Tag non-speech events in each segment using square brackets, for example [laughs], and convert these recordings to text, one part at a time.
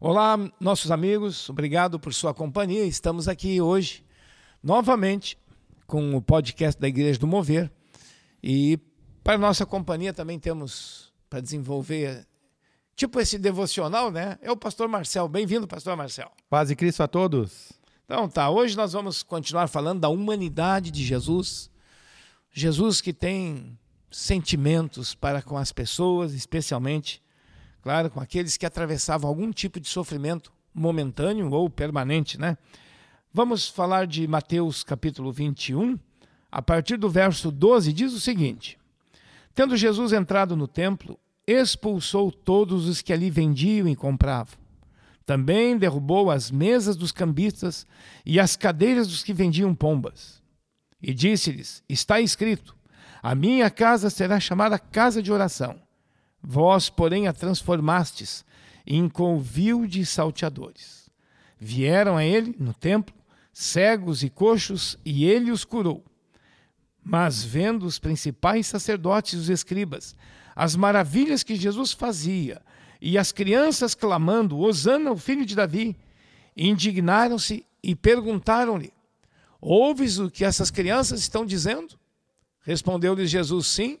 Olá, nossos amigos, obrigado por sua companhia. Estamos aqui hoje novamente com o podcast da Igreja do Mover e para nossa companhia também temos para desenvolver tipo esse devocional, né? É o pastor Marcel. Bem-vindo, pastor Marcel. Paz e Cristo a todos. Então tá, hoje nós vamos continuar falando da humanidade de Jesus. Jesus que tem sentimentos para com as pessoas, especialmente claro, com aqueles que atravessavam algum tipo de sofrimento momentâneo ou permanente, né? Vamos falar de Mateus capítulo 21, a partir do verso 12, diz o seguinte: Tendo Jesus entrado no templo, expulsou todos os que ali vendiam e compravam. Também derrubou as mesas dos cambistas e as cadeiras dos que vendiam pombas. E disse-lhes: Está escrito: A minha casa será chamada casa de oração Vós, porém, a transformastes em convil de salteadores. Vieram a ele, no templo, cegos e coxos, e ele os curou. Mas, vendo os principais sacerdotes e os escribas, as maravilhas que Jesus fazia, e as crianças clamando, Hosana, o filho de Davi, indignaram-se e perguntaram-lhe: Ouves o que essas crianças estão dizendo? Respondeu-lhes Jesus: Sim.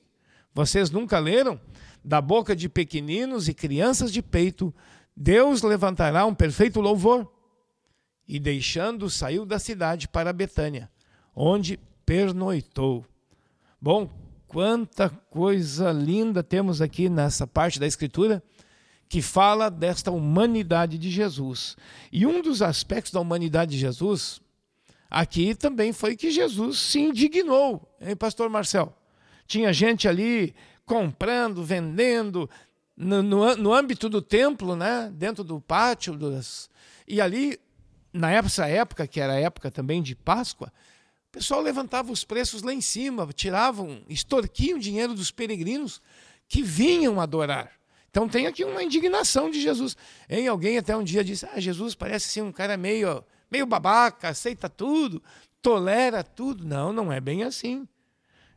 Vocês nunca leram? Da boca de pequeninos e crianças de peito, Deus levantará um perfeito louvor. E deixando, saiu da cidade para Betânia, onde pernoitou. Bom, quanta coisa linda temos aqui nessa parte da Escritura que fala desta humanidade de Jesus. E um dos aspectos da humanidade de Jesus aqui também foi que Jesus se indignou, hein, pastor Marcel? Tinha gente ali comprando, vendendo, no, no, no, âmbito do templo, né? dentro do pátio. Das... E ali, na essa época, que era a época também de Páscoa, o pessoal levantava os preços lá em cima, tiravam, extorquiam dinheiro dos peregrinos que vinham adorar. Então tem aqui uma indignação de Jesus. Em alguém até um dia disse: Ah, Jesus parece assim um cara meio, meio babaca, aceita tudo, tolera tudo. Não, não é bem assim.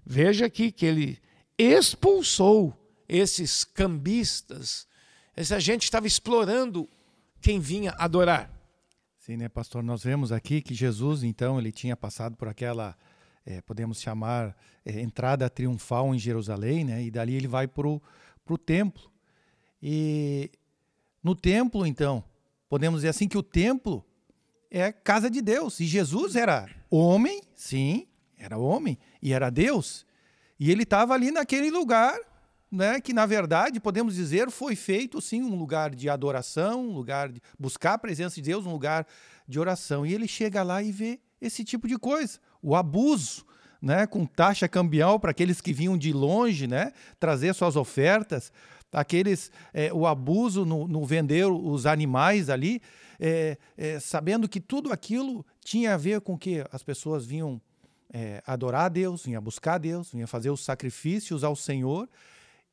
Veja aqui que ele expulsou esses cambistas, essa gente estava explorando quem vinha adorar. Sim, né, pastor? Nós vemos aqui que Jesus, então, ele tinha passado por aquela, é, podemos chamar, é, entrada triunfal em Jerusalém, né? E dali ele vai para o templo. E no templo, então, podemos dizer assim que o templo é casa de Deus. E Jesus era homem, sim, era homem, e era Deus. E ele estava ali naquele lugar, né, que na verdade, podemos dizer, foi feito sim um lugar de adoração, um lugar de buscar a presença de Deus, um lugar de oração. E ele chega lá e vê esse tipo de coisa, o abuso, né, com taxa cambial para aqueles que vinham de longe, né, trazer suas ofertas, aqueles é, o abuso no, no, vender os animais ali, é, é, sabendo que tudo aquilo tinha a ver com que as pessoas vinham é, adorar a Deus, vinha buscar a Deus, vinha fazer os sacrifícios ao Senhor.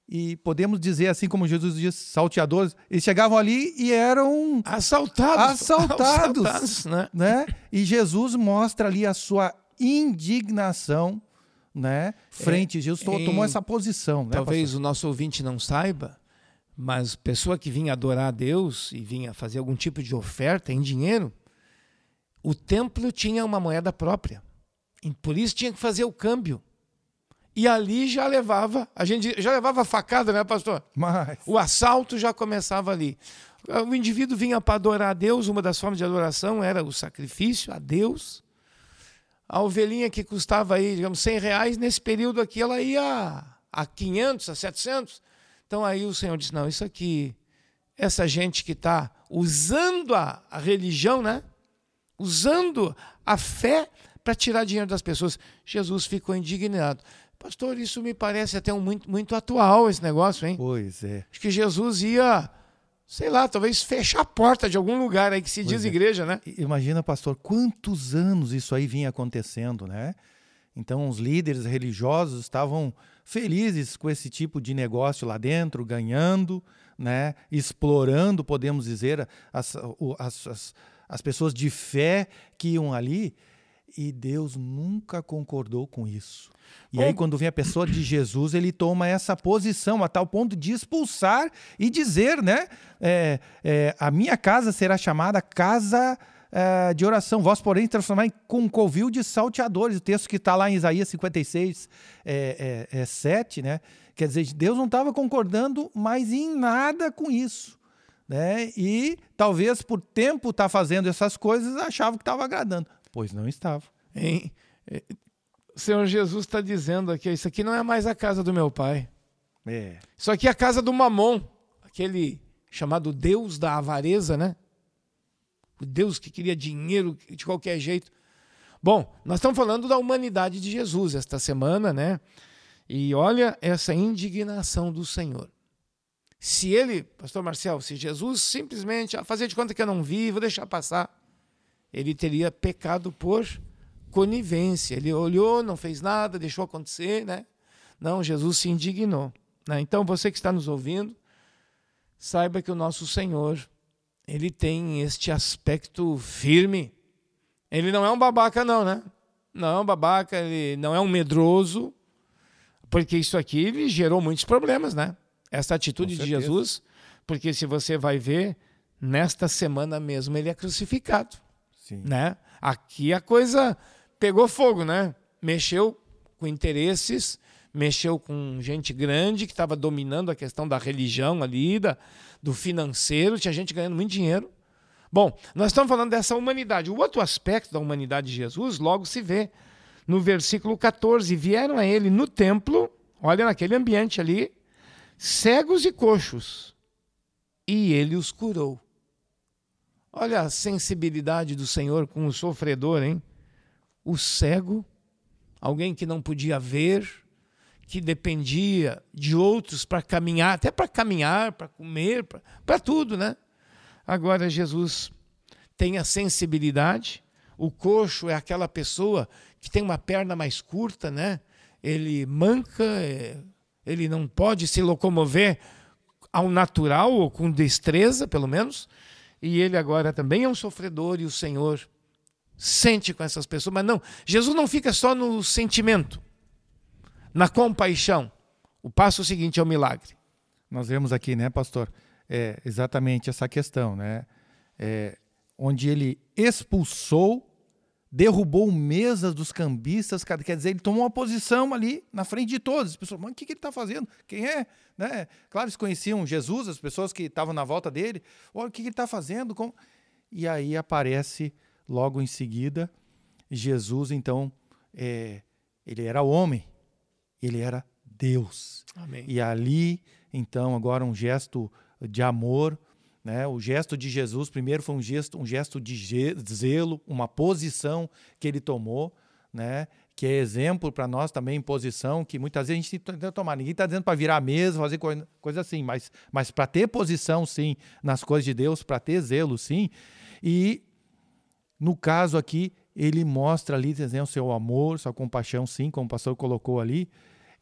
E podemos dizer, assim como Jesus diz, salteadores, eles chegavam ali e eram assaltados. Assaltados. assaltados né? né? E Jesus mostra ali a sua indignação né? frente. É, Jesus em, tomou essa posição. Né, talvez pastor? o nosso ouvinte não saiba, mas pessoa que vinha adorar a Deus e vinha fazer algum tipo de oferta em dinheiro, o templo tinha uma moeda própria. E por isso tinha que fazer o câmbio. E ali já levava, a gente já levava facada, né, pastor? Mas... O assalto já começava ali. O indivíduo vinha para adorar a Deus, uma das formas de adoração era o sacrifício a Deus. A ovelhinha que custava aí, digamos, 100 reais, nesse período aqui ela ia a 500, a 700. Então aí o Senhor disse: não, isso aqui, essa gente que está usando a, a religião, né? Usando a fé para tirar dinheiro das pessoas. Jesus ficou indignado. Pastor, isso me parece até um muito, muito atual esse negócio, hein? Pois é. Acho que Jesus ia, sei lá, talvez fechar a porta de algum lugar aí que se pois diz é. igreja, né? Imagina, pastor, quantos anos isso aí vinha acontecendo, né? Então, os líderes religiosos estavam felizes com esse tipo de negócio lá dentro, ganhando, né? explorando, podemos dizer, as, as, as, as pessoas de fé que iam ali E Deus nunca concordou com isso. E aí, quando vem a pessoa de Jesus, ele toma essa posição a tal ponto de expulsar e dizer, né? É, é, a minha casa será chamada casa é, de oração. Vós, porém, transformar com covil de salteadores. O texto que está lá em Isaías 56, é, é, é 7, né? Quer dizer, Deus não estava concordando mais em nada com isso. Né? E talvez por tempo estar tá fazendo essas coisas, achava que estava agradando. Pois não estava. Hein? O Senhor Jesus está dizendo aqui: isso aqui não é mais a casa do meu pai. É. Isso aqui é a casa do Mamon, aquele chamado Deus da avareza, né? O Deus que queria dinheiro de qualquer jeito. Bom, nós estamos falando da humanidade de Jesus esta semana, né? E olha essa indignação do Senhor. Se ele, pastor Marcel, se Jesus simplesmente ah, fazer de conta que eu não vi, vou deixar passar, ele teria pecado por conivência. Ele olhou, não fez nada, deixou acontecer, né? Não, Jesus se indignou. Né? Então, você que está nos ouvindo, saiba que o nosso Senhor, ele tem este aspecto firme. Ele não é um babaca, não, né? Não é um babaca, ele não é um medroso, porque isso aqui lhe gerou muitos problemas, né? Essa atitude de Jesus, porque se você vai ver, nesta semana mesmo ele é crucificado. Sim. Né? Aqui a coisa pegou fogo, né? Mexeu com interesses, mexeu com gente grande que estava dominando a questão da religião ali, da, do financeiro, tinha gente ganhando muito dinheiro. Bom, nós estamos falando dessa humanidade. O outro aspecto da humanidade de Jesus logo se vê no versículo 14. Vieram a ele no templo, olha naquele ambiente ali, cegos e coxos, e ele os curou. Olha a sensibilidade do Senhor com o sofredor, hein? o cego, alguém que não podia ver, que dependia de outros para caminhar, até para caminhar, para comer, para tudo, né? Agora Jesus tem a sensibilidade. O coxo é aquela pessoa que tem uma perna mais curta, né? Ele manca, é, ele não pode se locomover ao natural ou com destreza, pelo menos. E ele agora também é um sofredor e o Senhor sente com essas pessoas, mas não, Jesus não fica só no sentimento, na compaixão. O passo seguinte é o milagre. Nós vemos aqui, né, pastor, é exatamente essa questão, né? É, onde ele expulsou, derrubou mesas dos cambistas, quer dizer, ele tomou uma posição ali na frente de todos. As pessoas, mas o que, que ele está fazendo? Quem é? Né? Claro, eles conheciam Jesus, as pessoas que estavam na volta dele. Olha o que, que ele está fazendo. Como... E aí aparece Logo em seguida, Jesus, então, é, ele era homem, ele era Deus. Amém. E ali, então, agora um gesto de amor, né? O gesto de Jesus, primeiro foi um gesto, um gesto de zelo, uma posição que ele tomou, né? Que é exemplo para nós também, posição que muitas vezes a gente tenta tomar. Ninguém está dizendo para virar a mesa, fazer coisa, coisa assim, mas, mas para ter posição, sim, nas coisas de Deus, para ter zelo, sim. E no caso aqui, ele mostra ali, dizendo, o seu amor, sua compaixão, sim, como o pastor colocou ali,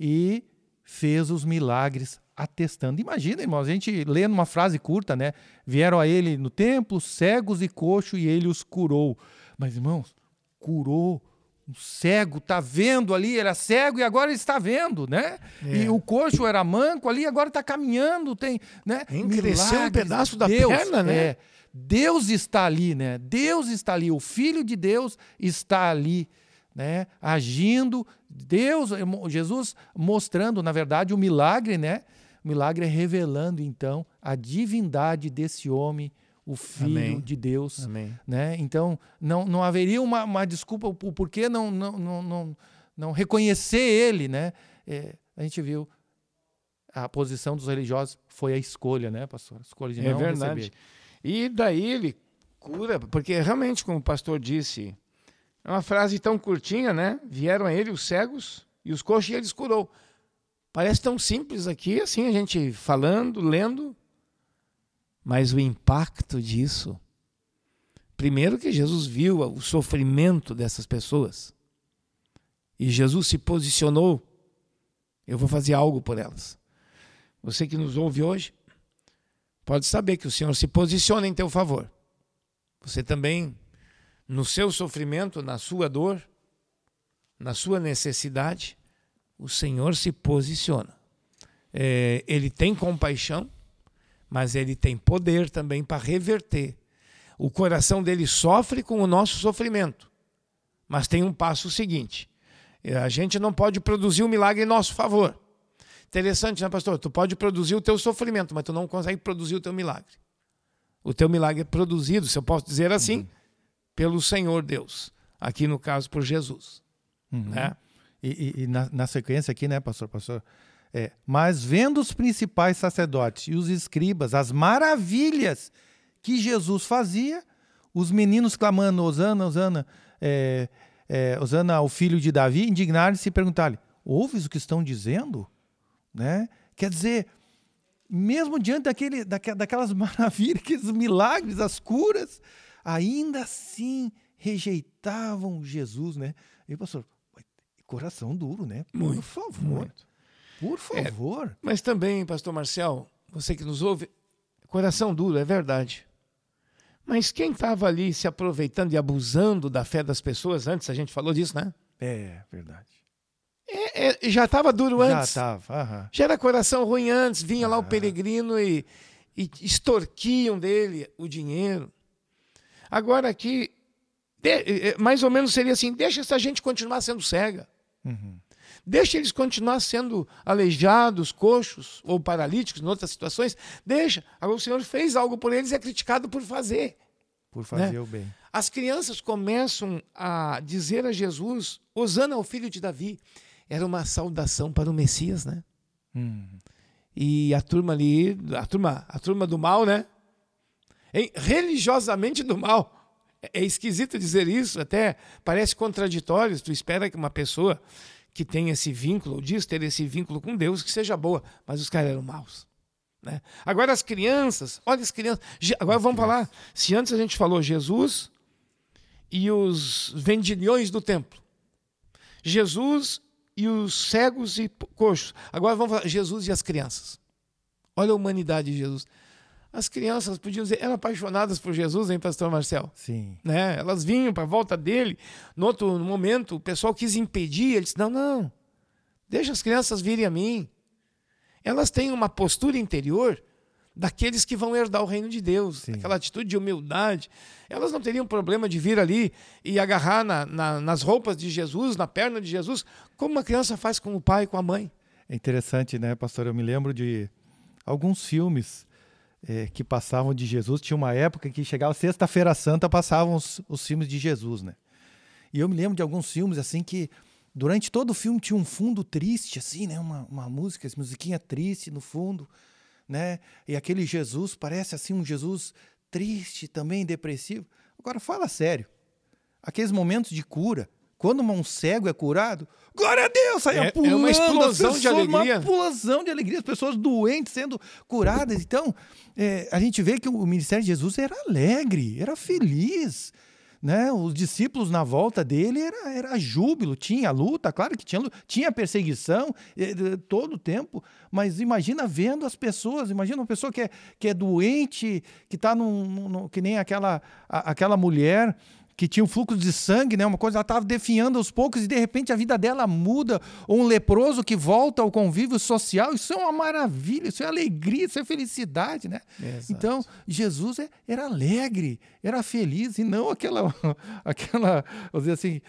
e fez os milagres atestando. Imagina, irmãos, a gente lê numa frase curta, né? Vieram a ele no templo, cegos e coxos, e ele os curou. Mas, irmãos, curou o cego está vendo ali, era cego e agora está vendo, né? É. E o coxo era manco ali, agora está caminhando, tem, né? Cresceu um pedaço da Deus, perna, né? É, Deus está ali, né? Deus está ali, o Filho de Deus está ali, né? Agindo, Deus, Jesus mostrando, na verdade, o milagre, né? O milagre é revelando, então, a divindade desse homem, o Filho Amém. de Deus. Amém. Né? Então, não, não haveria uma, uma desculpa por, por que não, não, não, não, não reconhecer ele, né? É, a gente viu a posição dos religiosos foi a escolha, né, pastor? A escolha de é não verdade. receber. E daí ele cura, porque realmente, como o pastor disse, é uma frase tão curtinha, né? Vieram a ele os cegos e os coxos e eles curou. Parece tão simples aqui, assim, a gente falando, lendo, mas o impacto disso. Primeiro que Jesus viu o sofrimento dessas pessoas. E Jesus se posicionou. Eu vou fazer algo por elas. Você que nos ouve hoje, pode saber que o Senhor se posiciona em teu favor. Você também no seu sofrimento, na sua dor, na sua necessidade, o Senhor se posiciona. É, ele tem compaixão, mas ele tem poder também para reverter. O coração dele sofre com o nosso sofrimento, mas tem um passo seguinte: a gente não pode produzir o um milagre em nosso favor. Interessante, né, pastor? Tu pode produzir o teu sofrimento, mas tu não consegue produzir o teu milagre. O teu milagre é produzido, se eu posso dizer assim, uhum. Pelo Senhor Deus. Aqui no caso, por Jesus. Uhum. Né? E, e, e na, na, sequência aqui, né, pastor? pastor é, mas vendo os principais sacerdotes e os escribas as maravilhas que Jesus fazia, os meninos clamando, Osana, Osana, é, é, Osana ao filho de Davi, indignaram-se e perguntaram-lhe, ouves o que estão dizendo? Né? Quer dizer, mesmo diante daquele, daquelas [laughs] maravilhas, aqueles milagres, as curas, ainda assim rejeitavam Jesus, né? E pastor, coração duro, né? Muito, por favor. Muito. Por é, favor. É, mas também, pastor Marcel, você que nos ouve, coração duro, é verdade. Mas quem estava ali se aproveitando e abusando da fé das pessoas antes, a gente falou disso, né? É, verdade. É, é, já estava duro antes. Já estava. Já era coração ruim antes. Vinha lá o peregrino e, e extorquiam dele o dinheiro. Agora aqui, de, mais ou menos seria assim: deixa essa gente continuar sendo cega. Uhum. Deixa eles continuar sendo aleijados, coxos ou paralíticos em outras situações. Deixa. Agora o Senhor fez algo por eles e é criticado por fazer. Por fazer né? o bem. As crianças começam a dizer a Jesus: Osana ao filho de Davi. Era uma saudação para o Messias, né? Hum. E a turma ali, a turma, a turma do mal, né? Religiosamente do mal. É esquisito dizer isso, até parece contraditório. Tu espera que uma pessoa que tem esse vínculo, ou diz ter esse vínculo com Deus, que seja boa, mas os caras eram maus. Né? Agora as crianças, olha as crianças. Agora vamos falar. Se antes a gente falou Jesus e os vendilhões do templo, Jesus e os cegos e coxos. Agora vamos falar Jesus e as crianças. Olha a humanidade de Jesus. As crianças podiam dizer, eram apaixonadas por Jesus, hein, pastor Marcel? Sim. Né? Elas vinham para a volta dele. No outro momento, o pessoal quis impedir. Ele disse: Não, não. Deixa as crianças virem a mim. Elas têm uma postura interior daqueles que vão herdar o reino de Deus. Sim. Aquela atitude de humildade. Elas não teriam problema de vir ali e agarrar na, na, nas roupas de Jesus, na perna de Jesus, como uma criança faz com o pai e com a mãe. É interessante, né, pastor? Eu me lembro de alguns filmes é, que passavam de Jesus. Tinha uma época que chegava Sexta-feira Santa, passavam os, os filmes de Jesus, né? E eu me lembro de alguns filmes assim que durante todo o filme tinha um fundo triste, assim, né? Uma, uma música, essa musiquinha triste no fundo, né? E aquele Jesus parece assim um Jesus triste, também depressivo. Agora fala sério. Aqueles momentos de cura, quando um cego é curado, glória a Deus, sai é, pulando. É uma explosão pessoas, de alegria. Uma explosão de alegria, as pessoas doentes sendo curadas. Então, é, a gente vê que o ministério de Jesus era alegre, era feliz. Né? Os discípulos na volta dele era, era júbilo, tinha luta, claro que tinha tinha perseguição é, todo o tempo, mas imagina vendo as pessoas, imagina uma pessoa que é, que é doente, que está que nem aquela, a, aquela mulher que tinha um fluxo de sangue, né? Uma coisa, ela estava definhando aos poucos e de repente a vida dela muda. Ou um leproso que volta ao convívio social. Isso é uma maravilha, isso é alegria, isso é felicidade, né? Exato. Então, Jesus é, era alegre, era feliz e não aquela, [laughs] aquela, vamos dizer assim,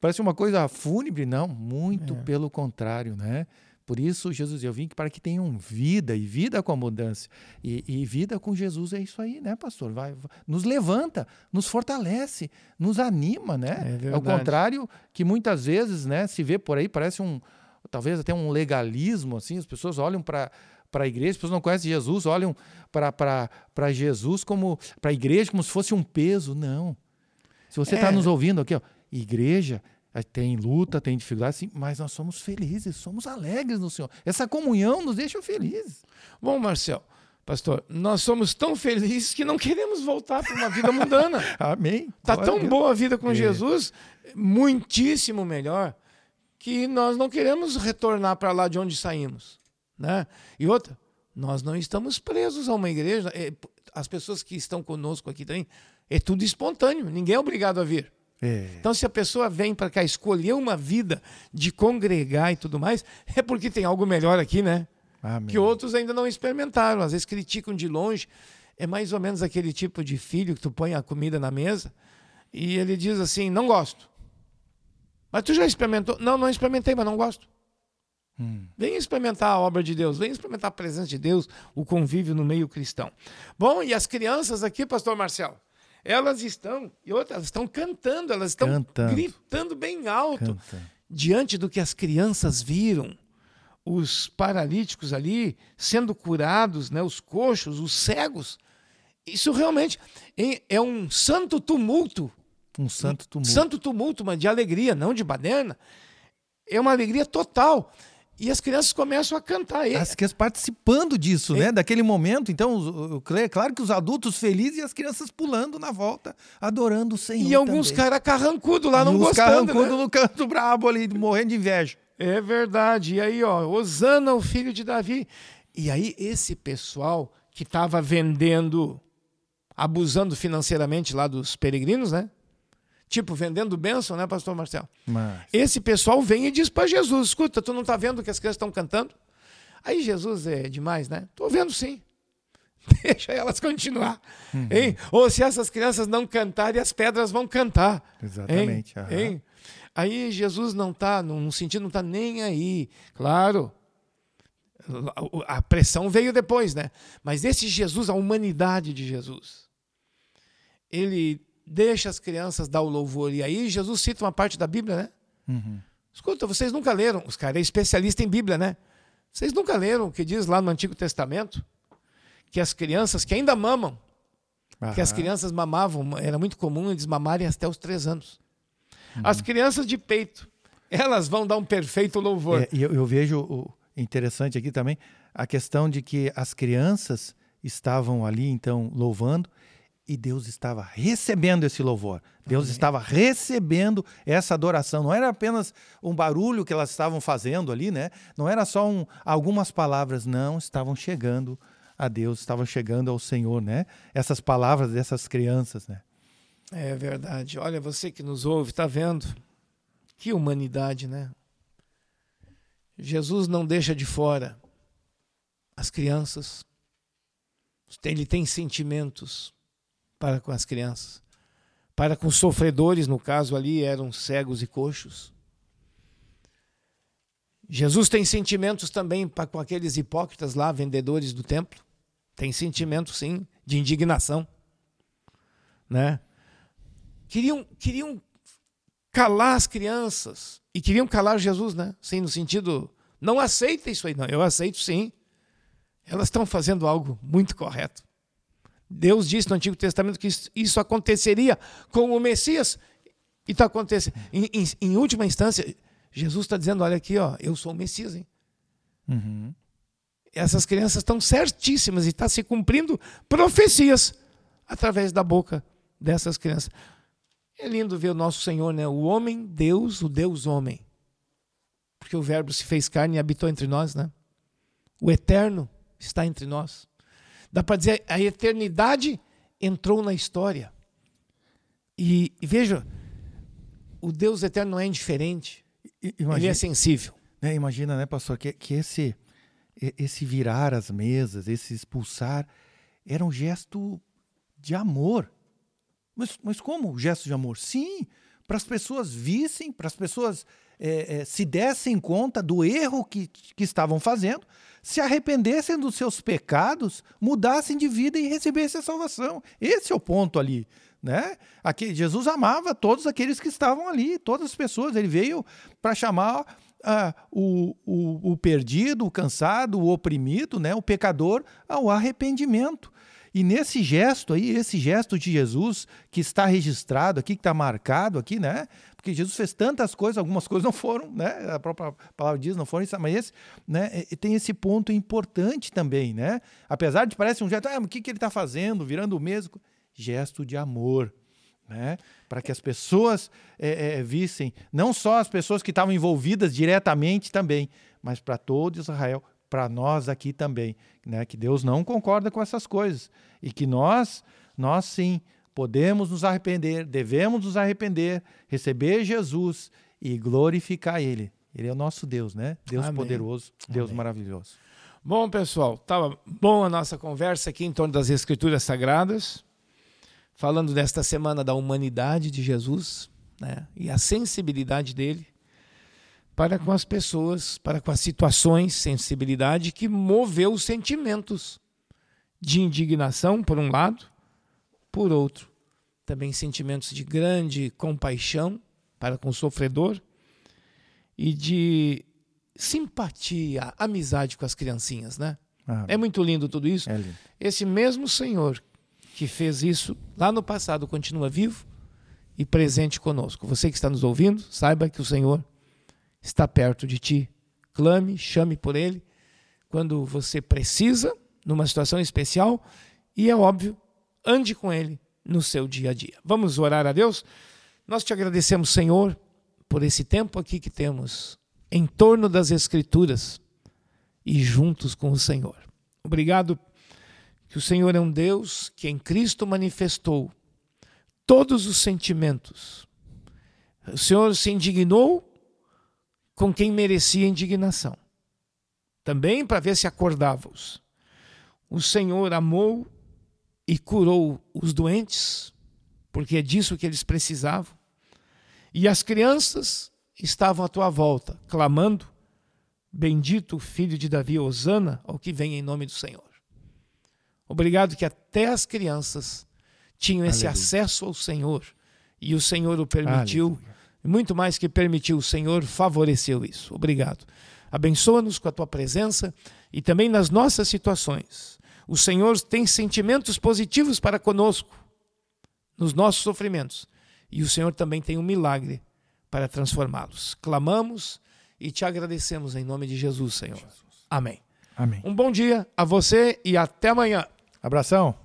parece uma coisa fúnebre, não, muito é. pelo contrário, né? Por isso, Jesus, eu vim para que tenham vida e vida com abundância. E, e vida com Jesus é isso aí, né, pastor? Vai, vai, nos levanta, nos fortalece, nos anima, né? É, é o contrário que muitas vezes, né, se vê por aí, parece um, talvez até um legalismo, assim, as pessoas olham para para a igreja, as pessoas não conhecem Jesus, olham para Jesus como para a igreja como se fosse um peso. Não. Se você está é. nos ouvindo aqui, ó, igreja tem luta, tem dificuldade, sim, mas nós somos felizes, somos alegres no Senhor. Essa comunhão nos deixa felizes. Bom, Marcel, pastor, nós somos tão felizes que não queremos voltar para uma vida mundana. [laughs] Amém. Está tão boa a vida com é. Jesus, muitíssimo melhor, que nós não queremos retornar para lá de onde saímos. Né? E outra, nós não estamos presos a uma igreja. É, as pessoas que estão conosco aqui também, é tudo espontâneo, ninguém é obrigado a vir. É. Então, se a pessoa vem para cá escolher uma vida de congregar e tudo mais, é porque tem algo melhor aqui, né? Amém. Que outros ainda não experimentaram. Às vezes criticam de longe. É mais ou menos aquele tipo de filho que tu põe a comida na mesa e ele diz assim: Não gosto. Mas tu já experimentou? Não, não experimentei, mas não gosto. Hum. Vem experimentar a obra de Deus, vem experimentar a presença de Deus, o convívio no meio cristão. Bom, e as crianças aqui, pastor Marcelo? Elas estão, e outras, estão cantando, elas estão cantando. gritando bem alto diante do que as crianças viram. Os paralíticos ali sendo curados, né, os coxos, os cegos. Isso realmente é um santo tumulto. Um santo tumulto. Um santo tumulto, mas de alegria, não de baderna. É uma alegria total. E as crianças começam a cantar. As crianças participando disso, né? Daquele momento. Então, é claro que os adultos felizes e as crianças pulando na volta, adorando o Senhor. E alguns caras carrancudos lá, não gostando. Carrancudo né? no canto brabo ali, morrendo de inveja. É verdade. E aí, ó, Osana, o filho de Davi. E aí, esse pessoal que estava vendendo, abusando financeiramente lá dos peregrinos, né? Tipo vendendo bênção, né, pastor Marcelo? Mas... Esse pessoal vem e diz para Jesus: escuta, tu não está vendo que as crianças estão cantando? Aí Jesus é demais, né? Estou vendo sim. [laughs] Deixa elas continuar. Uhum. Hein? Ou se essas crianças não cantarem, as pedras vão cantar. Exatamente. Hein? Uhum. Hein? Aí Jesus não está, num sentido, não está nem aí. Claro, a pressão veio depois, né? Mas esse Jesus, a humanidade de Jesus, ele deixa as crianças dar o louvor. E aí Jesus cita uma parte da Bíblia, né? Uhum. Escuta, vocês nunca leram, os caras é especialista em Bíblia, né? Vocês nunca leram o que diz lá no Antigo Testamento? Que as crianças que ainda mamam, que as crianças mamavam, era muito comum eles mamarem até os três anos. Uhum. As crianças de peito, elas vão dar um perfeito louvor. É, eu, eu vejo o interessante aqui também a questão de que as crianças estavam ali, então, louvando, e Deus estava recebendo esse louvor. Deus Amém. estava recebendo essa adoração. Não era apenas um barulho que elas estavam fazendo ali, né? Não era só um, algumas palavras, não, estavam chegando a Deus, estavam chegando ao Senhor, né? Essas palavras dessas crianças, né? É verdade. Olha, você que nos ouve, está vendo? Que humanidade, né? Jesus não deixa de fora as crianças. Ele tem sentimentos para com as crianças. Para com os sofredores, no caso ali, eram cegos e coxos. Jesus tem sentimentos também para com aqueles hipócritas lá, vendedores do templo. Tem sentimento, sim, de indignação. Né? Queriam, queriam calar as crianças e queriam calar Jesus, né? Sim, no sentido, não aceita isso aí, não. Eu aceito sim. Elas estão fazendo algo muito correto. Deus disse no Antigo Testamento que isso aconteceria com o Messias e está acontecendo. Em, em, em, última instância, Jesus está dizendo: olha aqui, ó, eu sou o Messias. Hein? Uhum. Essas crianças estão certíssimas e está se cumprindo profecias através da boca dessas crianças. É lindo ver o nosso Senhor, né? O homem, Deus, o Deus homem. Porque o Verbo se fez carne e habitou entre nós, né? O eterno está entre nós. Dá para dizer, a eternidade entrou na história. E, e, veja, o Deus eterno não é indiferente. Imagina, ele é sensível. Né, imagina, né, pastor, que, que esse, esse virar as mesas, esse expulsar, era um gesto de amor. Mas, mas como gesto de amor? Sim, para as pessoas vissem, para as pessoas é, é, se dessem conta do erro que, que estavam fazendo, se arrependessem dos seus pecados, mudassem de vida e recebessem a salvação. Esse é o ponto ali. Né? Aqui, Jesus amava todos aqueles que estavam ali, todas as pessoas. Ele veio para chamar ah, o, o, o, perdido, o cansado, o oprimido, né? o pecador ao arrependimento. E nesse gesto aí, esse gesto de Jesus que está registrado aqui, que está marcado aqui, né? Porque Jesus fez tantas coisas, algumas coisas não foram, né? A própria palavra diz, não foram, mas esse, né? tem esse ponto importante também, né? Apesar de parecer um gesto, ah, o que, que ele está fazendo, virando o mesmo? Gesto de amor, né? Para que as pessoas é, é, vissem, não só as pessoas que estavam envolvidas diretamente também, mas para todo Israel, para nós aqui também, né? Que Deus não concorda com essas coisas e que nós, nós sim, podemos nos arrepender, devemos nos arrepender, receber Jesus e glorificar Ele. Ele é o nosso Deus, né? Deus Amém. poderoso, Deus Amém. maravilhoso. Bom, pessoal, estava bom a nossa conversa aqui em torno das Escrituras Sagradas, falando desta semana da humanidade de Jesus né? e a sensibilidade dele para com as pessoas, para com as situações, sensibilidade que moveu os sentimentos de indignação, por um lado, por outro, também sentimentos de grande compaixão para com o sofredor e de simpatia, amizade com as criancinhas, né? Ah, é muito lindo tudo isso. É lindo. Esse mesmo Senhor que fez isso lá no passado continua vivo e presente conosco. Você que está nos ouvindo, saiba que o Senhor está perto de ti. Clame, chame por Ele quando você precisa, numa situação especial, e é óbvio, ande com Ele no seu dia a dia. Vamos orar a Deus? Nós te agradecemos, Senhor, por esse tempo aqui que temos em torno das Escrituras e juntos com o Senhor. Obrigado que o Senhor é um Deus que em Cristo manifestou todos os sentimentos. O Senhor se indignou com quem merecia indignação. Também para ver se acordava-os. O Senhor amou e curou os doentes, porque é disso que eles precisavam. E as crianças estavam à tua volta, clamando: Bendito o filho de Davi, Osana, ao que vem em nome do Senhor. Obrigado que até as crianças tinham esse Aleluia. acesso ao Senhor e o Senhor o permitiu. Aleluia. Muito mais que permitiu, o Senhor favoreceu isso. Obrigado. Abençoa-nos com a tua presença e também nas nossas situações. O Senhor tem sentimentos positivos para conosco, nos nossos sofrimentos. E o Senhor também tem um milagre para transformá-los. Clamamos e te agradecemos em nome de Jesus, Senhor. Amém. Amém. Um bom dia a você e até amanhã. Abração.